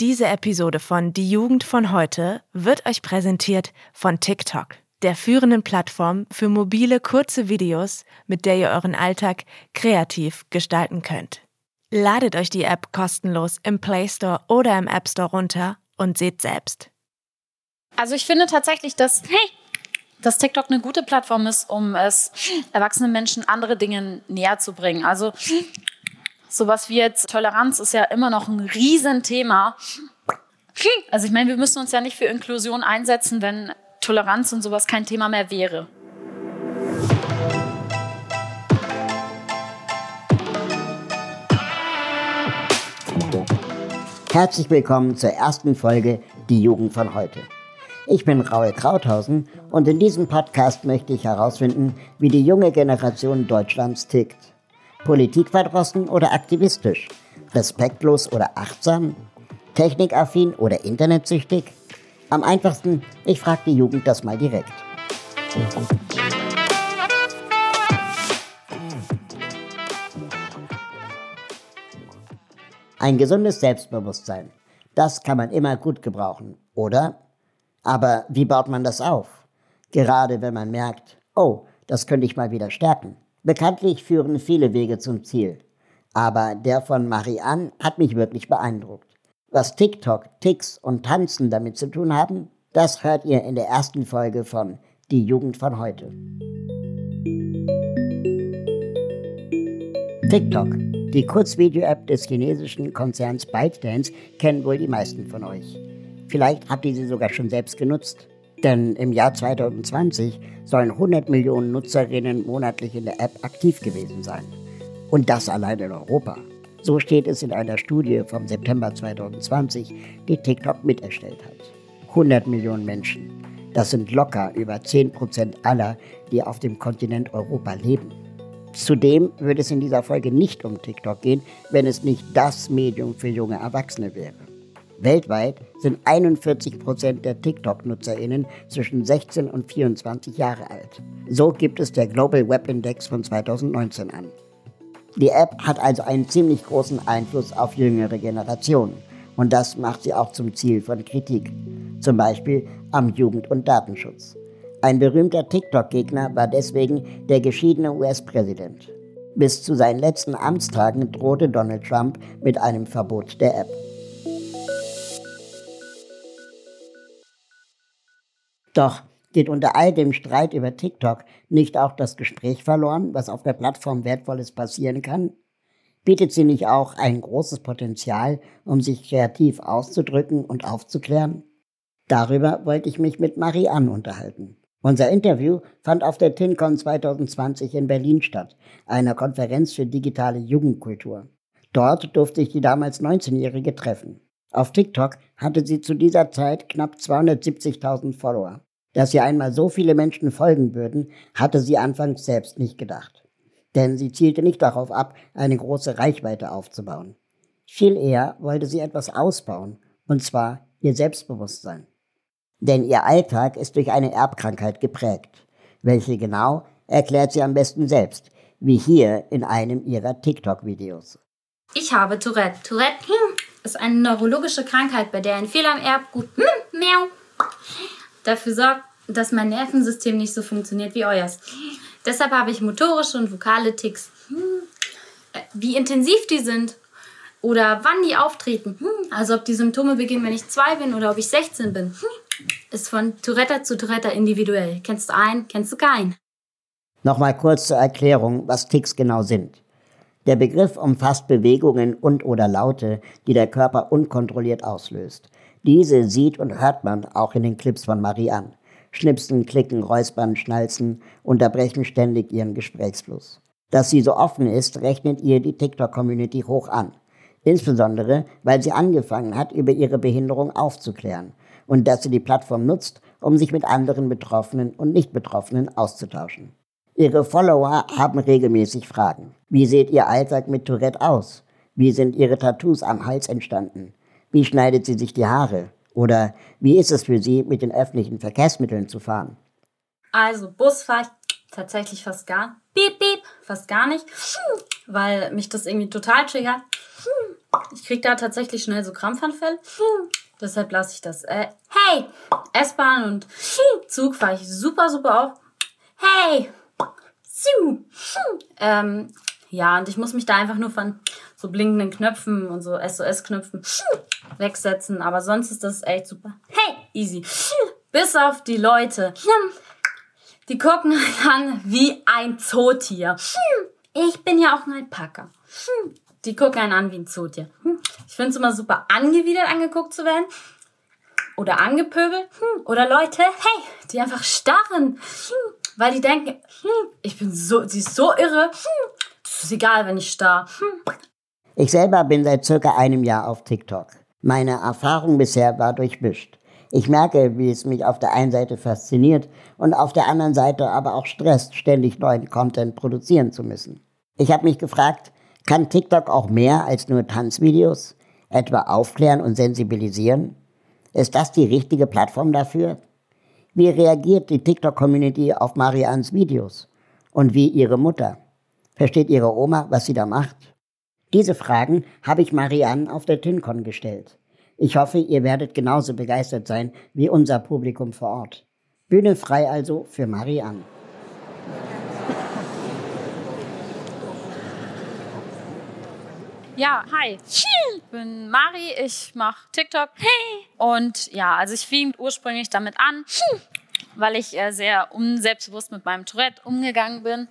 Diese Episode von Die Jugend von heute wird euch präsentiert von TikTok, der führenden Plattform für mobile kurze Videos, mit der ihr euren Alltag kreativ gestalten könnt. Ladet euch die App kostenlos im Play Store oder im App Store runter und seht selbst. Also ich finde tatsächlich, dass, dass TikTok eine gute Plattform ist, um es erwachsenen Menschen andere Dinge näher zu bringen. Also sowas wie jetzt Toleranz ist ja immer noch ein Riesenthema. Also ich meine, wir müssen uns ja nicht für Inklusion einsetzen, wenn Toleranz und sowas kein Thema mehr wäre. Herzlich willkommen zur ersten Folge Die Jugend von heute. Ich bin Raul Krauthausen und in diesem Podcast möchte ich herausfinden, wie die junge Generation Deutschlands tickt. Politikverdrossen oder aktivistisch? Respektlos oder achtsam? Technikaffin oder internetsüchtig? Am einfachsten, ich frage die Jugend das mal direkt. Ein gesundes Selbstbewusstsein, das kann man immer gut gebrauchen, oder? Aber wie baut man das auf? Gerade wenn man merkt, oh, das könnte ich mal wieder stärken. Bekanntlich führen viele Wege zum Ziel. Aber der von Marianne hat mich wirklich beeindruckt. Was TikTok, Ticks und Tanzen damit zu tun haben, das hört ihr in der ersten Folge von Die Jugend von heute. TikTok die Kurzvideo-App des chinesischen Konzerns ByteDance kennen wohl die meisten von euch. Vielleicht habt ihr sie sogar schon selbst genutzt. Denn im Jahr 2020 sollen 100 Millionen Nutzerinnen monatlich in der App aktiv gewesen sein. Und das allein in Europa. So steht es in einer Studie vom September 2020, die TikTok miterstellt hat. 100 Millionen Menschen. Das sind locker über 10 Prozent aller, die auf dem Kontinent Europa leben. Zudem würde es in dieser Folge nicht um TikTok gehen, wenn es nicht das Medium für junge Erwachsene wäre. Weltweit sind 41 Prozent der TikTok-NutzerInnen zwischen 16 und 24 Jahre alt. So gibt es der Global Web Index von 2019 an. Die App hat also einen ziemlich großen Einfluss auf jüngere Generationen. Und das macht sie auch zum Ziel von Kritik. Zum Beispiel am Jugend- und Datenschutz. Ein berühmter TikTok-Gegner war deswegen der geschiedene US-Präsident. Bis zu seinen letzten Amtstagen drohte Donald Trump mit einem Verbot der App. Doch geht unter all dem Streit über TikTok nicht auch das Gespräch verloren, was auf der Plattform Wertvolles passieren kann? Bietet sie nicht auch ein großes Potenzial, um sich kreativ auszudrücken und aufzuklären? Darüber wollte ich mich mit Marianne unterhalten. Unser Interview fand auf der TinCon 2020 in Berlin statt, einer Konferenz für digitale Jugendkultur. Dort durfte ich die damals 19-Jährige treffen. Auf TikTok hatte sie zu dieser Zeit knapp 270.000 Follower. Dass ihr einmal so viele Menschen folgen würden, hatte sie anfangs selbst nicht gedacht. Denn sie zielte nicht darauf ab, eine große Reichweite aufzubauen. Viel eher wollte sie etwas ausbauen, und zwar ihr Selbstbewusstsein. Denn ihr Alltag ist durch eine Erbkrankheit geprägt. Welche genau, erklärt sie am besten selbst, wie hier in einem ihrer TikTok-Videos. Ich habe Tourette. Tourette hm, ist eine neurologische Krankheit, bei der ein Fehler im Erbgut hm, miau, dafür sorgt, dass mein Nervensystem nicht so funktioniert wie euers. Deshalb habe ich motorische und vokale Ticks. Hm, wie intensiv die sind oder wann die auftreten, also ob die Symptome beginnen, wenn ich zwei bin oder ob ich 16 bin, ist von Tourette zu Tourette individuell. Kennst du einen, kennst du keinen. Nochmal kurz zur Erklärung, was Ticks genau sind. Der Begriff umfasst Bewegungen und oder Laute, die der Körper unkontrolliert auslöst. Diese sieht und hört man auch in den Clips von Marie an. Schnipsen, klicken, räuspern, schnalzen, unterbrechen ständig ihren Gesprächsfluss. Dass sie so offen ist, rechnet ihr die TikTok-Community hoch an. Insbesondere, weil sie angefangen hat, über ihre Behinderung aufzuklären und dass sie die Plattform nutzt, um sich mit anderen Betroffenen und Nicht-Betroffenen auszutauschen. Ihre Follower haben regelmäßig Fragen. Wie sieht Ihr Alltag mit Tourette aus? Wie sind Ihre Tattoos am Hals entstanden? Wie schneidet sie sich die Haare? Oder wie ist es für Sie, mit den öffentlichen Verkehrsmitteln zu fahren? Also Bus fahre ich tatsächlich fast gar, piep, piep, fast gar nicht, weil mich das irgendwie total triggert. Ich krieg da tatsächlich schnell so Krampfanfälle. Deshalb lasse ich das. Äh, hey, S-Bahn und Zug fahre ich super, super auf. Hey. Ähm, ja, und ich muss mich da einfach nur von so blinkenden Knöpfen und so SOS-Knöpfen wegsetzen. Aber sonst ist das echt super. Hey, easy. Bis auf die Leute. Die gucken an wie ein Zootier. Ich bin ja auch ein Alpaka. Die gucken einen an wie ein Zootier. Ich finde es immer super angewidert angeguckt zu werden. Oder angepöbelt. Oder Leute, hey, die einfach starren. Weil die denken, ich bin so, sie ist so irre. Ist egal, wenn ich starr. Ich selber bin seit circa einem Jahr auf TikTok. Meine Erfahrung bisher war durchmischt. Ich merke, wie es mich auf der einen Seite fasziniert und auf der anderen Seite aber auch stresst, ständig neuen Content produzieren zu müssen. Ich habe mich gefragt, kann TikTok auch mehr als nur Tanzvideos, etwa aufklären und sensibilisieren? Ist das die richtige Plattform dafür? Wie reagiert die TikTok-Community auf Marians Videos? Und wie ihre Mutter? Versteht ihre Oma, was sie da macht? Diese Fragen habe ich Marianne auf der TinCon gestellt. Ich hoffe, ihr werdet genauso begeistert sein wie unser Publikum vor Ort. Bühne frei also für Marianne. Ja, hi. Ich bin Mari, ich mache TikTok. Hey. Und ja, also ich fing ursprünglich damit an, weil ich äh, sehr unselbstbewusst mit meinem Tourette umgegangen bin.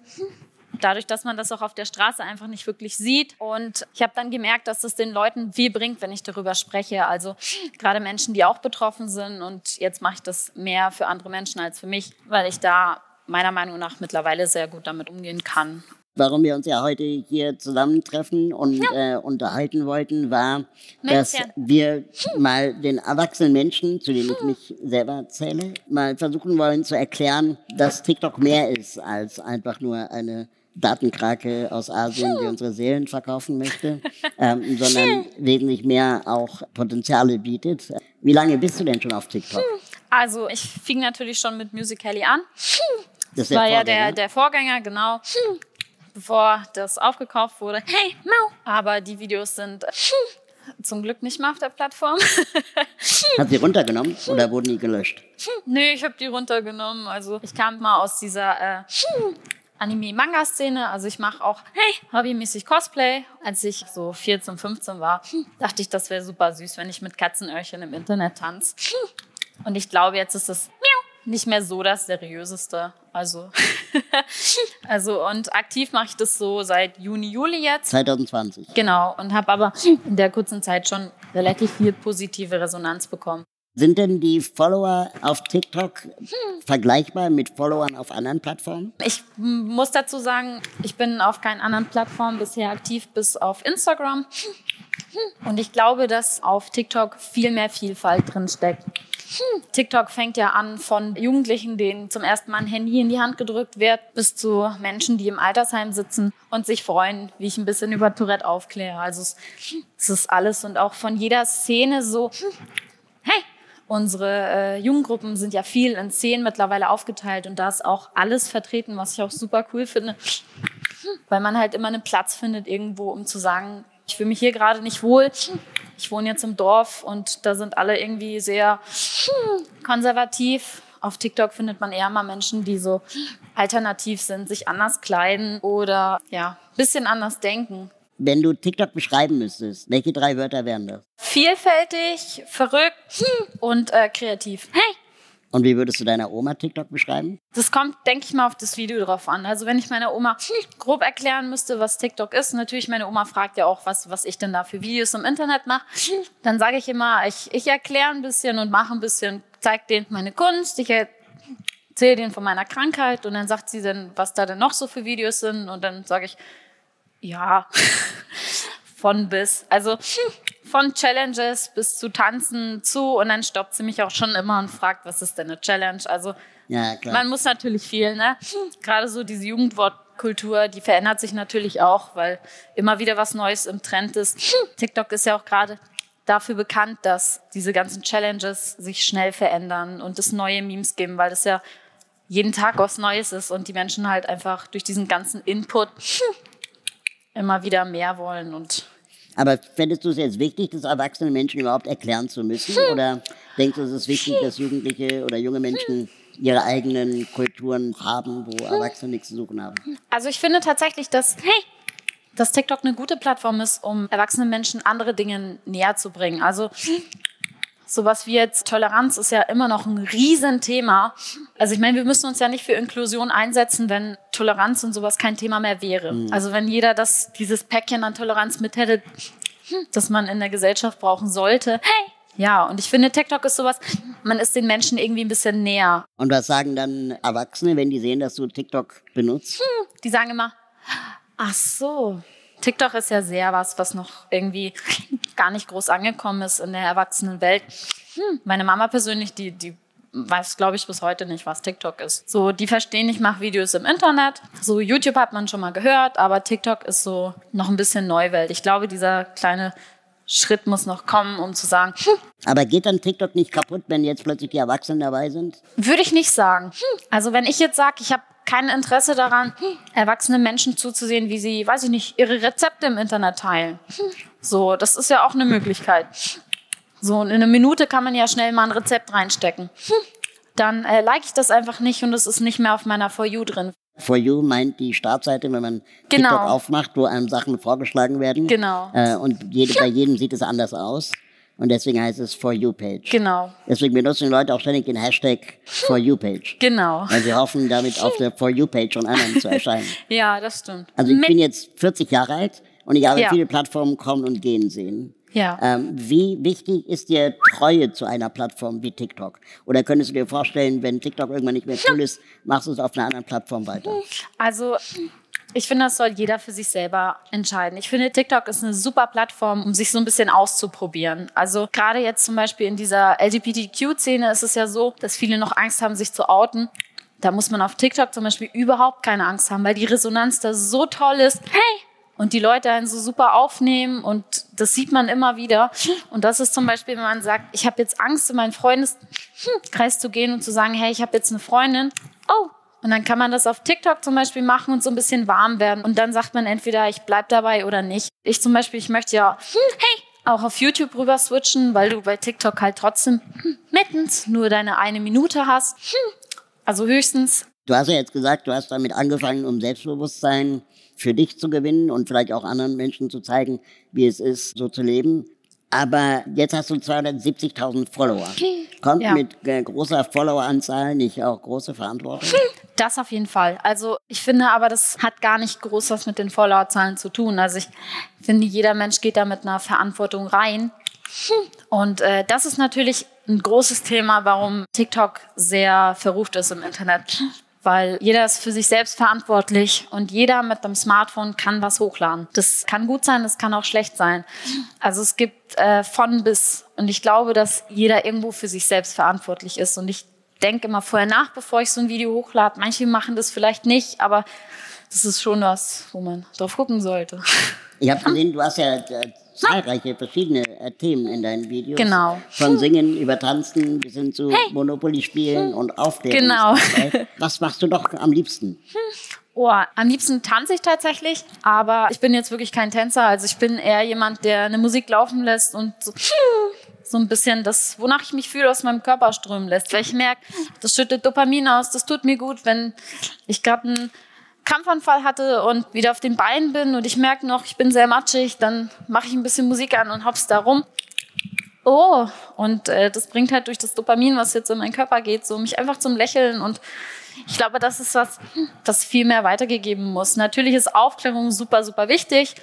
Dadurch, dass man das auch auf der Straße einfach nicht wirklich sieht. Und ich habe dann gemerkt, dass es den Leuten viel bringt, wenn ich darüber spreche. Also gerade Menschen, die auch betroffen sind. Und jetzt mache ich das mehr für andere Menschen als für mich, weil ich da meiner Meinung nach mittlerweile sehr gut damit umgehen kann warum wir uns ja heute hier zusammentreffen und ja. äh, unterhalten wollten, war, dass wir mal den erwachsenen Menschen, zu denen ich mich selber zähle, mal versuchen wollen zu erklären, dass TikTok mehr ist als einfach nur eine Datenkrake aus Asien, die unsere Seelen verkaufen möchte, ähm, sondern wesentlich mehr auch Potenziale bietet. Wie lange bist du denn schon auf TikTok? Also ich fing natürlich schon mit Musical.ly an. Das war ja der, der Vorgänger, genau bevor das aufgekauft wurde. Hey, Mau! Aber die Videos sind zum Glück nicht mehr auf der Plattform. Hat sie runtergenommen oder wurden die gelöscht? Nee, ich habe die runtergenommen. Also ich kam mal aus dieser äh, Anime-Manga-Szene. Also ich mache auch hey, hobbymäßig Cosplay. Als ich so 14, 15 war, dachte ich, das wäre super süß, wenn ich mit Katzenöhrchen im Internet tanze. Und ich glaube, jetzt ist es nicht mehr so das seriöseste. Also, also und aktiv mache ich das so seit Juni, Juli jetzt. 2020. Genau und habe aber in der kurzen Zeit schon relativ viel positive Resonanz bekommen. Sind denn die Follower auf TikTok hm. vergleichbar mit Followern auf anderen Plattformen? Ich muss dazu sagen, ich bin auf keinen anderen Plattformen bisher aktiv, bis auf Instagram. Und ich glaube, dass auf TikTok viel mehr Vielfalt drin steckt. TikTok fängt ja an von Jugendlichen, denen zum ersten Mal ein Handy in die Hand gedrückt wird, bis zu Menschen, die im Altersheim sitzen und sich freuen, wie ich ein bisschen über Tourette aufkläre. Also es, es ist alles und auch von jeder Szene so, Unsere äh, Jugendgruppen sind ja viel in Szenen mittlerweile aufgeteilt und da ist auch alles vertreten, was ich auch super cool finde, weil man halt immer einen Platz findet irgendwo, um zu sagen, ich fühle mich hier gerade nicht wohl. Ich wohne jetzt im Dorf und da sind alle irgendwie sehr konservativ. Auf TikTok findet man eher mal Menschen, die so alternativ sind, sich anders kleiden oder ja, bisschen anders denken. Wenn du TikTok beschreiben müsstest, welche drei Wörter wären das? Vielfältig, verrückt und äh, kreativ. Hey, und wie würdest du deiner Oma TikTok beschreiben? Das kommt, denke ich mal, auf das Video drauf an. Also wenn ich meiner Oma grob erklären müsste, was TikTok ist, natürlich meine Oma fragt ja auch, was, was ich denn da für Videos im Internet mache, dann sage ich immer, ich, ich erkläre ein bisschen und mache ein bisschen, zeige denen meine Kunst, ich erzähle denen von meiner Krankheit und dann sagt sie dann, was da denn noch so für Videos sind und dann sage ich, ja, von bis. Also von Challenges bis zu Tanzen zu und dann stoppt sie mich auch schon immer und fragt, was ist denn eine Challenge? Also ja, man muss natürlich viel, ne? Gerade so diese Jugendwortkultur, die verändert sich natürlich auch, weil immer wieder was Neues im Trend ist. TikTok ist ja auch gerade dafür bekannt, dass diese ganzen Challenges sich schnell verändern und es neue Memes geben, weil das ja jeden Tag was Neues ist und die Menschen halt einfach durch diesen ganzen Input immer wieder mehr wollen und Aber fändest du es jetzt wichtig, das erwachsene Menschen überhaupt erklären zu müssen? Oder denkst du, es ist wichtig, dass Jugendliche oder junge Menschen ihre eigenen Kulturen haben, wo Erwachsene nichts zu suchen haben? Also ich finde tatsächlich, dass, dass TikTok eine gute Plattform ist, um erwachsenen Menschen andere Dinge näher zu bringen. Also sowas wie jetzt Toleranz ist ja immer noch ein Riesenthema. Also ich meine, wir müssen uns ja nicht für Inklusion einsetzen, wenn Toleranz und sowas kein Thema mehr wäre. Mhm. Also wenn jeder das, dieses Päckchen an Toleranz mit hätte, das man in der Gesellschaft brauchen sollte. Hey! Ja, und ich finde, TikTok ist sowas, man ist den Menschen irgendwie ein bisschen näher. Und was sagen dann Erwachsene, wenn die sehen, dass du TikTok benutzt? Hm, die sagen immer, ach so, TikTok ist ja sehr was, was noch irgendwie gar nicht groß angekommen ist in der Erwachsenenwelt. Hm, meine Mama persönlich, die, die weiß, glaube ich, bis heute nicht, was TikTok ist. So, die verstehen, ich mache Videos im Internet. So, YouTube hat man schon mal gehört, aber TikTok ist so noch ein bisschen Neuwelt. Ich glaube, dieser kleine Schritt muss noch kommen, um zu sagen. Hm. Aber geht dann TikTok nicht kaputt, wenn jetzt plötzlich die Erwachsenen dabei sind? Würde ich nicht sagen. Hm. Also wenn ich jetzt sage, ich habe kein Interesse daran, erwachsene Menschen zuzusehen, wie sie, weiß ich nicht, ihre Rezepte im Internet teilen. So, das ist ja auch eine Möglichkeit. So, und in einer Minute kann man ja schnell mal ein Rezept reinstecken. Dann äh, like ich das einfach nicht und es ist nicht mehr auf meiner For You drin. For You meint die Startseite, wenn man genau. TikTok aufmacht, wo einem Sachen vorgeschlagen werden. Genau. Äh, und jede, bei jedem sieht es anders aus. Und deswegen heißt es For You Page. Genau. Deswegen benutzen die Leute auch ständig den Hashtag For You Page. Genau. Weil sie hoffen, damit auf der For You Page von anderen zu erscheinen. ja, das stimmt. Also ich bin jetzt 40 Jahre alt und ich habe ja. viele Plattformen kommen und gehen sehen. Ja. Ähm, wie wichtig ist dir Treue zu einer Plattform wie TikTok? Oder könntest du dir vorstellen, wenn TikTok irgendwann nicht mehr cool ist, machst du es auf einer anderen Plattform weiter? Also ich finde, das soll jeder für sich selber entscheiden. Ich finde, TikTok ist eine super Plattform, um sich so ein bisschen auszuprobieren. Also gerade jetzt zum Beispiel in dieser LGBTQ-Szene ist es ja so, dass viele noch Angst haben, sich zu outen. Da muss man auf TikTok zum Beispiel überhaupt keine Angst haben, weil die Resonanz da so toll ist. Hey, und die Leute einen so super aufnehmen und das sieht man immer wieder. Und das ist zum Beispiel, wenn man sagt, ich habe jetzt Angst, in meinen Freundeskreis zu gehen und zu sagen, hey, ich habe jetzt eine Freundin. Oh, und dann kann man das auf TikTok zum Beispiel machen und so ein bisschen warm werden. Und dann sagt man entweder, ich bleib dabei oder nicht. Ich zum Beispiel, ich möchte ja, hey, auch auf YouTube rüber switchen, weil du bei TikTok halt trotzdem mittens nur deine eine Minute hast. Also höchstens. Du hast ja jetzt gesagt, du hast damit angefangen, um Selbstbewusstsein für dich zu gewinnen und vielleicht auch anderen Menschen zu zeigen, wie es ist, so zu leben. Aber jetzt hast du 270.000 Follower. Kommt ja. mit äh, großer Followeranzahl nicht auch große Verantwortung? Das auf jeden Fall. Also ich finde aber, das hat gar nicht groß was mit den Followerzahlen zu tun. Also ich finde, jeder Mensch geht da mit einer Verantwortung rein. Und äh, das ist natürlich ein großes Thema, warum TikTok sehr verruft ist im Internet weil jeder ist für sich selbst verantwortlich und jeder mit einem Smartphone kann was hochladen. Das kann gut sein, das kann auch schlecht sein. Also es gibt äh, von bis und ich glaube, dass jeder irgendwo für sich selbst verantwortlich ist und ich denke immer vorher nach, bevor ich so ein Video hochlade. Manche machen das vielleicht nicht, aber das ist schon was, wo man drauf gucken sollte. Ich habe gesehen, du hast ja äh, zahlreiche verschiedene äh, Themen in deinen Videos. Genau. Von Singen über Tanzen bis hin zu hey. Monopoly spielen und Aufklärung. Genau. Was machst du doch am liebsten? Oh, am liebsten tanze ich tatsächlich, aber ich bin jetzt wirklich kein Tänzer. Also ich bin eher jemand, der eine Musik laufen lässt und so, so ein bisschen das, wonach ich mich fühle, aus meinem Körper strömen lässt. Weil ich merke, das schüttet Dopamin aus, das tut mir gut, wenn ich gerade einen Kampfanfall hatte und wieder auf den Beinen bin und ich merke noch, ich bin sehr matschig, dann mache ich ein bisschen Musik an und hops da rum. Oh, und äh, das bringt halt durch das Dopamin, was jetzt in meinen Körper geht, so mich einfach zum Lächeln und ich glaube, das ist was, das viel mehr weitergegeben muss. Natürlich ist Aufklärung super, super wichtig,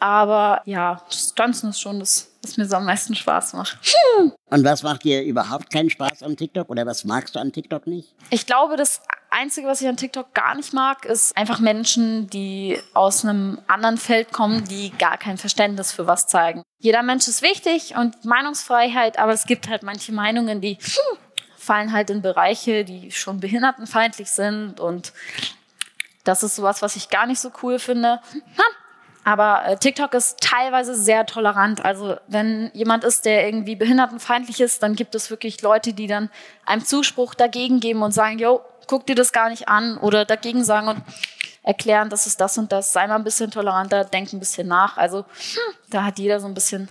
aber ja, das Tanzen ist schon das, was mir so am meisten Spaß macht. Und was macht dir überhaupt keinen Spaß am TikTok oder was magst du an TikTok nicht? Ich glaube, das Einzige, was ich an TikTok gar nicht mag, ist einfach Menschen, die aus einem anderen Feld kommen, die gar kein Verständnis für was zeigen. Jeder Mensch ist wichtig und Meinungsfreiheit, aber es gibt halt manche Meinungen, die fallen halt in Bereiche, die schon behindertenfeindlich sind und das ist sowas, was ich gar nicht so cool finde. Aber äh, TikTok ist teilweise sehr tolerant. Also wenn jemand ist, der irgendwie behindertenfeindlich ist, dann gibt es wirklich Leute, die dann einem Zuspruch dagegen geben und sagen, yo, guck dir das gar nicht an oder dagegen sagen und erklären, das ist das und das, sei mal ein bisschen toleranter, denk ein bisschen nach. Also da hat jeder so ein bisschen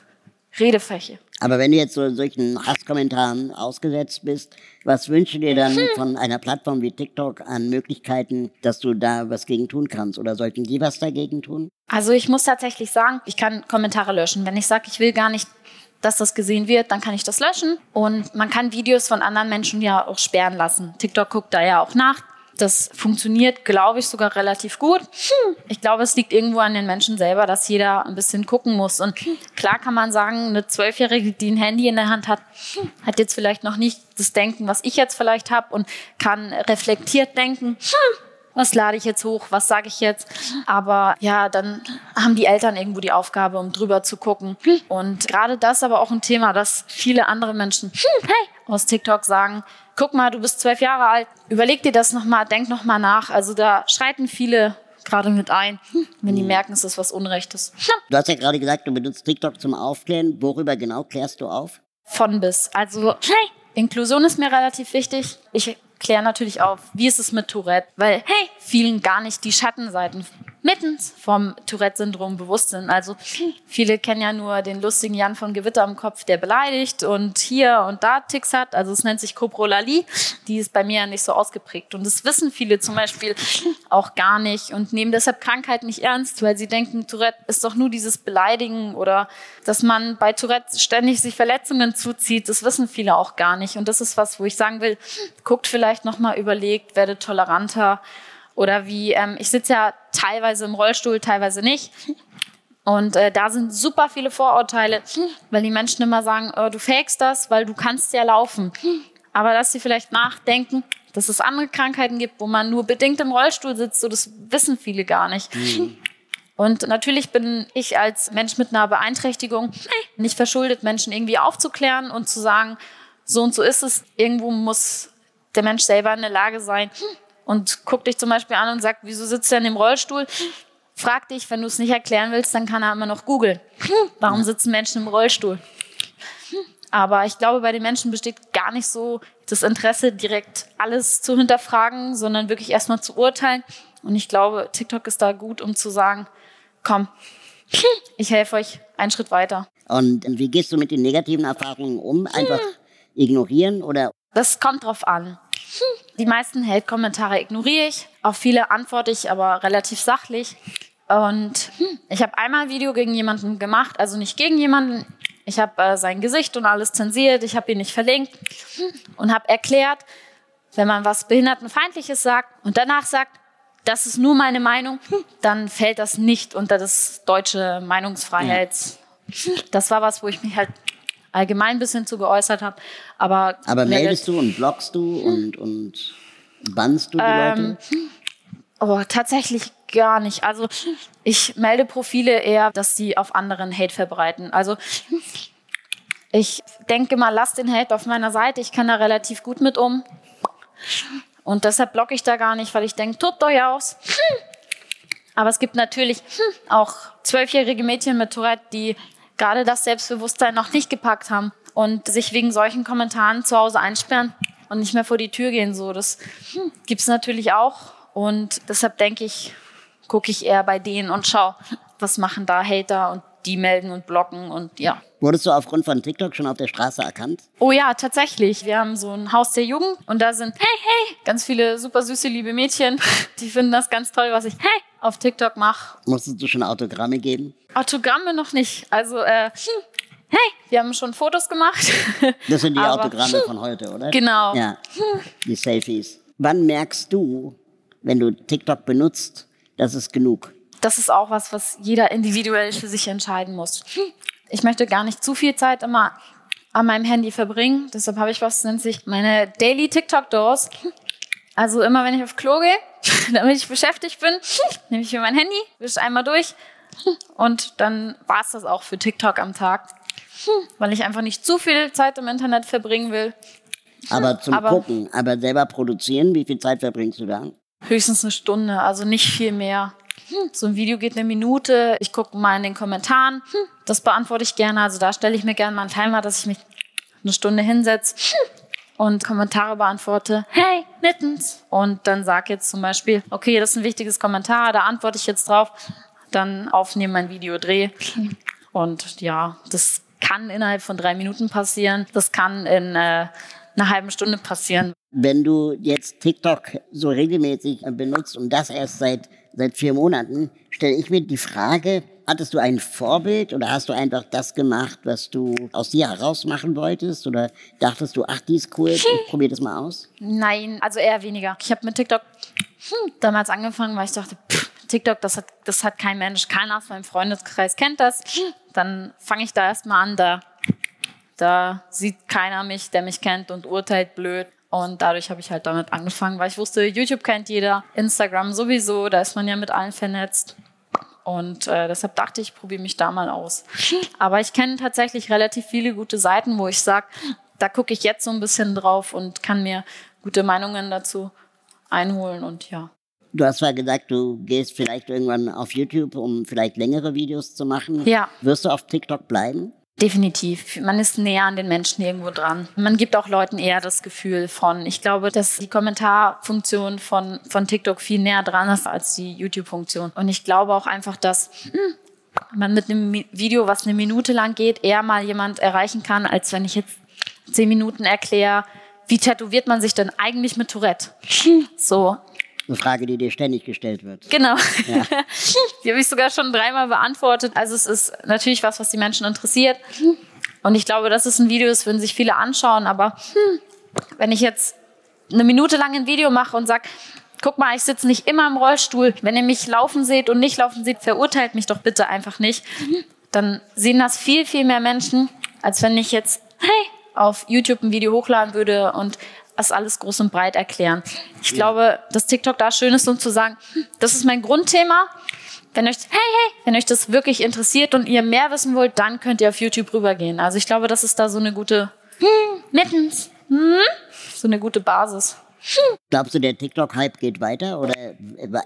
Redefläche. Aber wenn du jetzt so solchen Hasskommentaren ausgesetzt bist, was wünschst du dir dann von einer Plattform wie TikTok an Möglichkeiten, dass du da was gegen tun kannst? Oder sollten die was dagegen tun? Also ich muss tatsächlich sagen, ich kann Kommentare löschen. Wenn ich sage, ich will gar nicht, dass das gesehen wird, dann kann ich das löschen. Und man kann Videos von anderen Menschen ja auch sperren lassen. TikTok guckt da ja auch nach. Das funktioniert, glaube ich, sogar relativ gut. Ich glaube, es liegt irgendwo an den Menschen selber, dass jeder ein bisschen gucken muss. Und klar kann man sagen, eine Zwölfjährige, die ein Handy in der Hand hat, hat jetzt vielleicht noch nicht das Denken, was ich jetzt vielleicht habe und kann reflektiert denken. Was lade ich jetzt hoch? Was sage ich jetzt? Aber ja, dann haben die Eltern irgendwo die Aufgabe, um drüber zu gucken. Und gerade das ist aber auch ein Thema, dass viele andere Menschen hey, aus TikTok sagen, guck mal, du bist zwölf Jahre alt, überleg dir das nochmal, denk nochmal nach. Also da schreiten viele gerade mit ein, wenn die merken, es ist was Unrechtes. Du hast ja gerade gesagt, du benutzt TikTok zum Aufklären. Worüber genau klärst du auf? Von bis. Also hey, Inklusion ist mir relativ wichtig. Ich kläre natürlich auf, wie ist es mit Tourette, weil hey, vielen gar nicht die Schattenseiten mittens vom Tourette-Syndrom bewusst sind. Also viele kennen ja nur den lustigen Jan von Gewitter im Kopf, der beleidigt und hier und da Ticks hat. Also es nennt sich Coprolalie. Die ist bei mir ja nicht so ausgeprägt. Und das wissen viele zum Beispiel auch gar nicht und nehmen deshalb Krankheit nicht ernst, weil sie denken, Tourette ist doch nur dieses Beleidigen oder dass man bei Tourette ständig sich Verletzungen zuzieht. Das wissen viele auch gar nicht. Und das ist was, wo ich sagen will, guckt vielleicht nochmal überlegt, werdet toleranter oder wie, ähm, ich sitze ja teilweise im Rollstuhl, teilweise nicht. Und äh, da sind super viele Vorurteile, weil die Menschen immer sagen, oh, du fakest das, weil du kannst ja laufen. Aber dass sie vielleicht nachdenken, dass es andere Krankheiten gibt, wo man nur bedingt im Rollstuhl sitzt, so das wissen viele gar nicht. Mhm. Und natürlich bin ich als Mensch mit einer Beeinträchtigung nicht verschuldet, Menschen irgendwie aufzuklären und zu sagen, so und so ist es. Irgendwo muss der Mensch selber in der Lage sein, und guckt dich zum Beispiel an und sagt, wieso sitzt er in dem Rollstuhl? Frag dich, wenn du es nicht erklären willst, dann kann er immer noch googeln. Warum sitzen Menschen im Rollstuhl? Aber ich glaube, bei den Menschen besteht gar nicht so das Interesse, direkt alles zu hinterfragen, sondern wirklich erstmal zu urteilen. Und ich glaube, TikTok ist da gut, um zu sagen, komm, ich helfe euch einen Schritt weiter. Und wie gehst du mit den negativen Erfahrungen um? Einfach ignorieren oder? Das kommt drauf an. Die meisten Hate-Kommentare ignoriere ich. Auf viele antworte ich aber relativ sachlich. Und ich habe einmal ein Video gegen jemanden gemacht, also nicht gegen jemanden. Ich habe äh, sein Gesicht und alles zensiert, ich habe ihn nicht verlinkt und habe erklärt, wenn man was Behindertenfeindliches sagt und danach sagt, das ist nur meine Meinung, dann fällt das nicht unter das deutsche Meinungsfreiheits. Das war was, wo ich mich halt allgemein ein bisschen zu geäußert habe. Aber, aber meldest du und blockst du und, und bannst du die ähm, Leute? Oh, tatsächlich gar nicht. Also ich melde Profile eher, dass sie auf anderen Hate verbreiten. Also ich denke mal, lasst den Hate auf meiner Seite. Ich kann da relativ gut mit um. Und deshalb blocke ich da gar nicht, weil ich denke, tobt euch aus. Aber es gibt natürlich auch zwölfjährige Mädchen mit Tourette, die gerade das Selbstbewusstsein noch nicht gepackt haben und sich wegen solchen Kommentaren zu Hause einsperren und nicht mehr vor die Tür gehen. So, das hm, gibt es natürlich auch. Und deshalb denke ich, gucke ich eher bei denen und schau, was machen da Hater und die melden und blocken und ja. Wurdest du aufgrund von TikTok schon auf der Straße erkannt? Oh ja, tatsächlich. Wir haben so ein Haus der Jugend und da sind, hey, hey, ganz viele super süße, liebe Mädchen. Die finden das ganz toll, was ich, hey, auf TikTok mache. Musstest du schon Autogramme geben? Autogramme noch nicht. Also, äh, hey, wir haben schon Fotos gemacht. Das sind die Aber, Autogramme von heute, oder? Genau. Ja, die Selfies. Wann merkst du, wenn du TikTok benutzt, das ist genug? Das ist auch was, was jeder individuell für sich entscheiden muss. Ich möchte gar nicht zu viel Zeit immer an meinem Handy verbringen. Deshalb habe ich was, nennt sich meine Daily TikTok Doors. Also immer, wenn ich auf Klo gehe, damit ich beschäftigt bin, nehme ich mir mein Handy, wische einmal durch und dann war es das auch für TikTok am Tag, weil ich einfach nicht zu viel Zeit im Internet verbringen will. Aber zum aber Gucken, aber selber produzieren, wie viel Zeit verbringst du da? Höchstens eine Stunde, also nicht viel mehr. So ein Video geht eine Minute. Ich gucke mal in den Kommentaren. Das beantworte ich gerne. Also da stelle ich mir gerne mal einen Timer, dass ich mich eine Stunde hinsetze und Kommentare beantworte, hey, mittens. Und dann sag jetzt zum Beispiel, okay, das ist ein wichtiges Kommentar, da antworte ich jetzt drauf. Dann aufnehmen, mein Video dreh. Und ja, das kann innerhalb von drei Minuten passieren. Das kann in äh, einer halben Stunde passieren. Wenn du jetzt TikTok so regelmäßig benutzt und das erst seit, seit vier Monaten, stelle ich mir die Frage, hattest du ein Vorbild oder hast du einfach das gemacht, was du aus dir heraus machen wolltest? Oder dachtest du, ach, die ist cool, ich probiere das mal aus? Nein, also eher weniger. Ich habe mit TikTok hm, damals angefangen, weil ich dachte, pff, TikTok, das hat, das hat kein Mensch, keiner aus meinem Freundeskreis kennt das. Dann fange ich da erstmal an, da, da sieht keiner mich, der mich kennt und urteilt blöd. Und dadurch habe ich halt damit angefangen, weil ich wusste, YouTube kennt jeder, Instagram sowieso, da ist man ja mit allen vernetzt. Und äh, deshalb dachte ich, probiere mich da mal aus. Aber ich kenne tatsächlich relativ viele gute Seiten, wo ich sage, da gucke ich jetzt so ein bisschen drauf und kann mir gute Meinungen dazu einholen und ja. Du hast zwar gesagt, du gehst vielleicht irgendwann auf YouTube, um vielleicht längere Videos zu machen. Ja. Wirst du auf TikTok bleiben? Definitiv. Man ist näher an den Menschen irgendwo dran. Man gibt auch Leuten eher das Gefühl von, ich glaube, dass die Kommentarfunktion von, von TikTok viel näher dran ist als die YouTube-Funktion. Und ich glaube auch einfach, dass hm, man mit einem Video, was eine Minute lang geht, eher mal jemand erreichen kann, als wenn ich jetzt zehn Minuten erkläre, wie tätowiert man sich denn eigentlich mit Tourette? So, eine Frage, die dir ständig gestellt wird. Genau. Ja. die habe ich sogar schon dreimal beantwortet. Also es ist natürlich was, was die Menschen interessiert. Und ich glaube, das ist ein Video, das würden sich viele anschauen. Aber hm, wenn ich jetzt eine Minute lang ein Video mache und sage, guck mal, ich sitze nicht immer im Rollstuhl. Wenn ihr mich laufen seht und nicht laufen seht, verurteilt mich doch bitte einfach nicht. Dann sehen das viel, viel mehr Menschen, als wenn ich jetzt, hey, auf YouTube ein Video hochladen würde und das alles groß und breit erklären. Ich glaube, dass TikTok da schön ist, um zu sagen, das ist mein Grundthema. Wenn euch, hey, hey, wenn euch das wirklich interessiert und ihr mehr wissen wollt, dann könnt ihr auf YouTube rübergehen. Also ich glaube, das ist da so eine gute, hm, mittens, hm, so eine gute Basis. Glaubst du, der TikTok-Hype geht weiter oder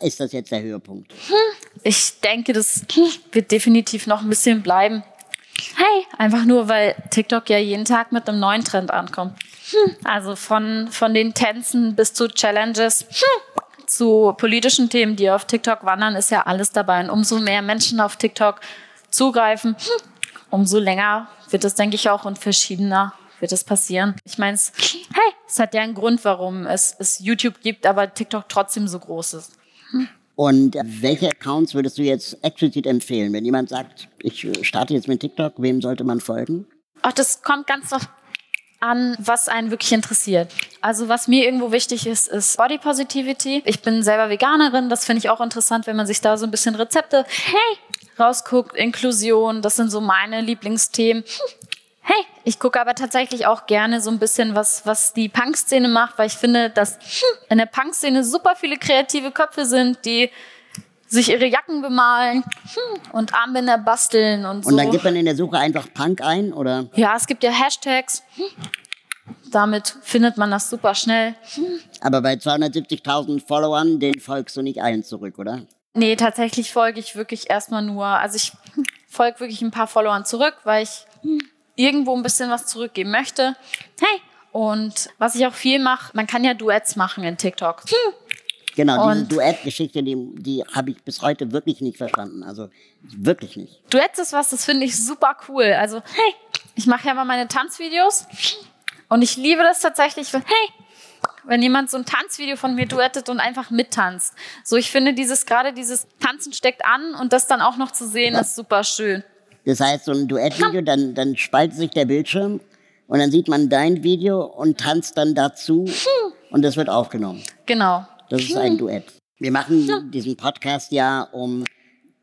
ist das jetzt der Höhepunkt? Ich denke, das wird definitiv noch ein bisschen bleiben. Hey, einfach nur, weil TikTok ja jeden Tag mit einem neuen Trend ankommt. Hm. Also von, von den Tänzen bis zu Challenges. Hm. Zu politischen Themen, die auf TikTok wandern, ist ja alles dabei. Und umso mehr Menschen auf TikTok zugreifen, hm, umso länger wird es, denke ich, auch und verschiedener wird es passieren. Ich meine, hey, es hat ja einen Grund, warum es, es YouTube gibt, aber TikTok trotzdem so groß ist. Und welche Accounts würdest du jetzt explizit empfehlen, wenn jemand sagt, ich starte jetzt mit TikTok, wem sollte man folgen? Ach, das kommt ganz drauf an, was einen wirklich interessiert. Also was mir irgendwo wichtig ist, ist Body Positivity. Ich bin selber Veganerin, das finde ich auch interessant, wenn man sich da so ein bisschen Rezepte hey, rausguckt. Inklusion, das sind so meine Lieblingsthemen. Hey, ich gucke aber tatsächlich auch gerne so ein bisschen, was, was die Punk-Szene macht, weil ich finde, dass in der Punk-Szene super viele kreative Köpfe sind, die sich ihre Jacken bemalen und Armbänder basteln und so. Und dann gibt man in der Suche einfach Punk ein, oder? Ja, es gibt ja Hashtags. Damit findet man das super schnell. Aber bei 270.000 Followern, den folgst du nicht allen zurück, oder? Nee, tatsächlich folge ich wirklich erstmal nur, also ich folge wirklich ein paar Followern zurück, weil ich irgendwo ein bisschen was zurückgeben möchte. Hey! Und was ich auch viel mache, man kann ja Duets machen in TikTok. Genau, und diese Duett-Geschichte, die, die habe ich bis heute wirklich nicht verstanden. Also wirklich nicht. Duets ist was, das finde ich super cool. Also, hey, ich mache ja mal meine Tanzvideos und ich liebe das tatsächlich, wenn, hey, wenn jemand so ein Tanzvideo von mir duettet und einfach mittanzt. So, ich finde dieses, gerade dieses Tanzen steckt an und das dann auch noch zu sehen, ist super schön. Das heißt, so ein Duettvideo, dann, dann spaltet sich der Bildschirm und dann sieht man dein Video und tanzt dann dazu und das wird aufgenommen. Genau. Das ist ein Duett. Wir machen diesen Podcast ja, um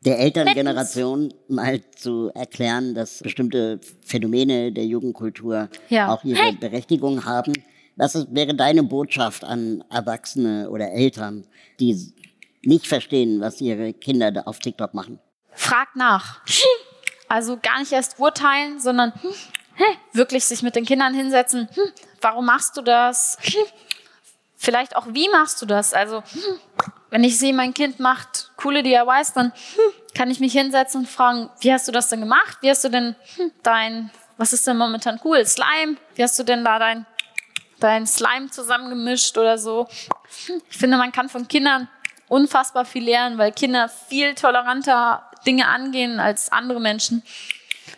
der Elterngeneration mal zu erklären, dass bestimmte Phänomene der Jugendkultur ja. auch ihre hey. Berechtigung haben. Was ist, wäre deine Botschaft an Erwachsene oder Eltern, die nicht verstehen, was ihre Kinder da auf TikTok machen? Frag nach. Also gar nicht erst urteilen, sondern wirklich sich mit den Kindern hinsetzen. Warum machst du das? Vielleicht auch, wie machst du das? Also, wenn ich sehe, mein Kind macht coole DIYs, dann kann ich mich hinsetzen und fragen, wie hast du das denn gemacht? Wie hast du denn dein, was ist denn momentan cool? Slime? Wie hast du denn da dein dein Slime zusammengemischt oder so. Ich finde, man kann von Kindern unfassbar viel lernen, weil Kinder viel toleranter Dinge angehen als andere Menschen.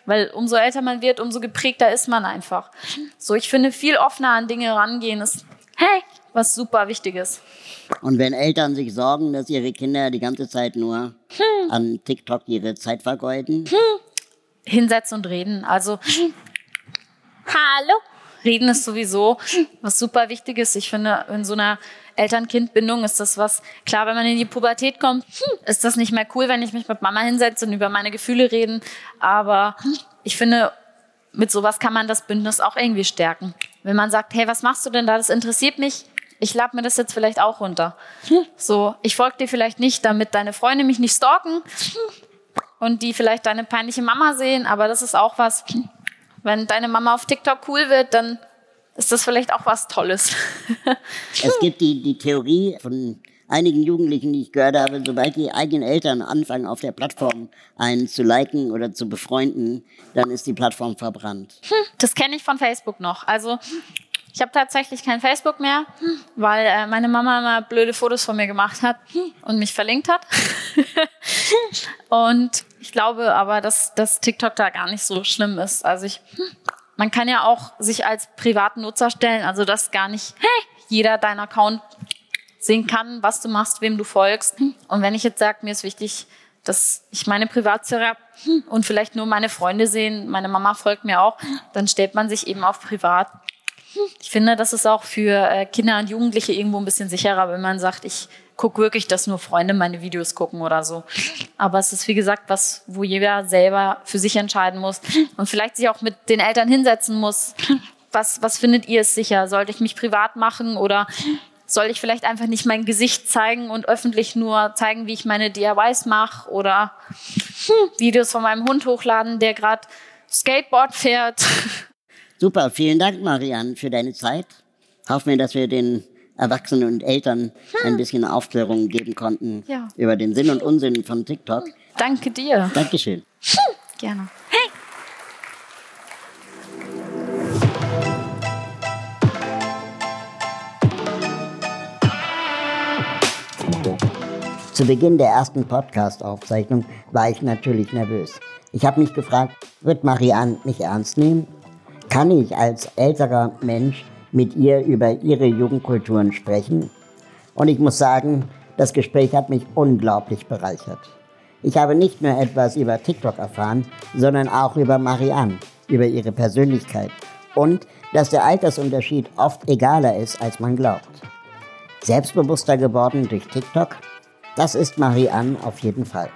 Weil umso älter man wird, umso geprägter ist man einfach. So, ich finde, viel offener an Dinge rangehen ist, was super Wichtiges. Und wenn Eltern sich sorgen, dass ihre Kinder die ganze Zeit nur hm. an TikTok ihre Zeit vergeuden? Hm. Hinsetzen und reden. Also, hallo. Reden ist sowieso was super Wichtiges. Ich finde, in so einer Eltern-Kind-Bindung ist das was, klar, wenn man in die Pubertät kommt, hm, ist das nicht mehr cool, wenn ich mich mit Mama hinsetze und über meine Gefühle reden. Aber ich finde, mit sowas kann man das Bündnis auch irgendwie stärken. Wenn man sagt, hey, was machst du denn da? Das interessiert mich. Ich lade mir das jetzt vielleicht auch runter. So, ich folge dir vielleicht nicht, damit deine Freunde mich nicht stalken und die vielleicht deine peinliche Mama sehen, aber das ist auch was, wenn deine Mama auf TikTok cool wird, dann ist das vielleicht auch was Tolles. es gibt die, die Theorie von einigen Jugendlichen, die ich gehört habe, sobald die eigenen Eltern anfangen, auf der Plattform einen zu liken oder zu befreunden, dann ist die Plattform verbrannt. Hm, das kenne ich von Facebook noch. Also ich habe tatsächlich kein Facebook mehr, weil äh, meine Mama immer blöde Fotos von mir gemacht hat und mich verlinkt hat. und ich glaube aber, dass, dass TikTok da gar nicht so schlimm ist. Also ich, man kann ja auch sich als privaten Nutzer stellen, also dass gar nicht hey, jeder deinen Account sehen kann, was du machst, wem du folgst. Und wenn ich jetzt sage, mir ist wichtig, dass ich meine Privatsphäre habe und vielleicht nur meine Freunde sehen, meine Mama folgt mir auch, dann stellt man sich eben auf privat. Ich finde, das ist auch für äh, Kinder und Jugendliche irgendwo ein bisschen sicherer, wenn man sagt, ich gucke wirklich, dass nur Freunde meine Videos gucken oder so. Aber es ist, wie gesagt, was, wo jeder selber für sich entscheiden muss und vielleicht sich auch mit den Eltern hinsetzen muss. Was, was findet ihr es sicher? Sollte ich mich privat machen oder soll ich vielleicht einfach nicht mein Gesicht zeigen und öffentlich nur zeigen, wie ich meine DIYs mache oder Videos von meinem Hund hochladen, der gerade Skateboard fährt? Super, vielen Dank, Marianne, für deine Zeit. Hoffen wir, dass wir den Erwachsenen und Eltern ein bisschen Aufklärung geben konnten ja. über den Sinn und Unsinn von TikTok. Danke dir. Dankeschön. Hm. Gerne. Hey! Zu Beginn der ersten Podcast-Aufzeichnung war ich natürlich nervös. Ich habe mich gefragt, wird Marianne mich ernst nehmen? Kann ich als älterer Mensch mit ihr über ihre Jugendkulturen sprechen? Und ich muss sagen, das Gespräch hat mich unglaublich bereichert. Ich habe nicht nur etwas über TikTok erfahren, sondern auch über Marianne, über ihre Persönlichkeit und dass der Altersunterschied oft egaler ist, als man glaubt. Selbstbewusster geworden durch TikTok? Das ist Marianne auf jeden Fall.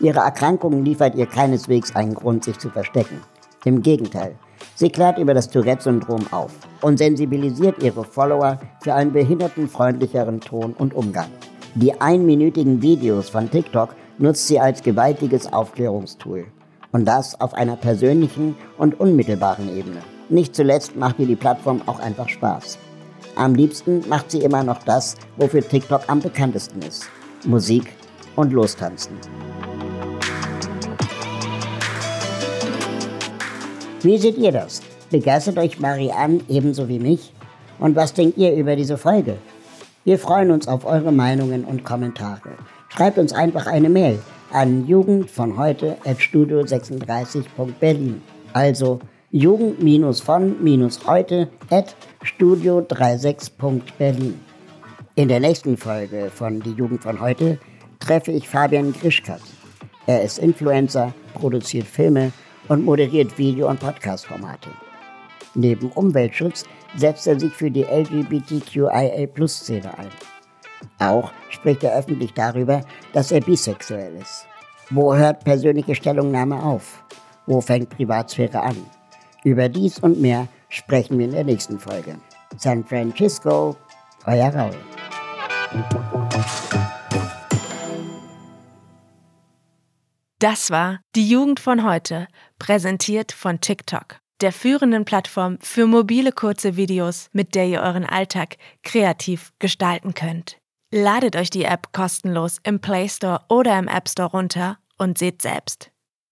Ihre Erkrankung liefert ihr keineswegs einen Grund, sich zu verstecken. Im Gegenteil, Sie klärt über das Tourette-Syndrom auf und sensibilisiert ihre Follower für einen behindertenfreundlicheren Ton und Umgang. Die einminütigen Videos von TikTok nutzt sie als gewaltiges Aufklärungstool. Und das auf einer persönlichen und unmittelbaren Ebene. Nicht zuletzt macht ihr die Plattform auch einfach Spaß. Am liebsten macht sie immer noch das, wofür TikTok am bekanntesten ist. Musik und Lostanzen. Wie seht ihr das? Begeistert euch Marianne ebenso wie mich? Und was denkt ihr über diese Folge? Wir freuen uns auf eure Meinungen und Kommentare. Schreibt uns einfach eine Mail an jugendvonheute.studio36.berlin. Also jugend-von-heute at studio36.berlin. In der nächsten Folge von Die Jugend von heute treffe ich Fabian Grischkat. Er ist Influencer, produziert Filme und moderiert Video- und Podcast-Formate. Neben Umweltschutz setzt er sich für die LGBTQIA-Szene ein. Auch spricht er öffentlich darüber, dass er bisexuell ist. Wo hört persönliche Stellungnahme auf? Wo fängt Privatsphäre an? Über dies und mehr sprechen wir in der nächsten Folge. San Francisco, euer Raul. Das war die Jugend von heute, präsentiert von TikTok, der führenden Plattform für mobile kurze Videos, mit der ihr euren Alltag kreativ gestalten könnt. Ladet euch die App kostenlos im Play Store oder im App Store runter und seht selbst.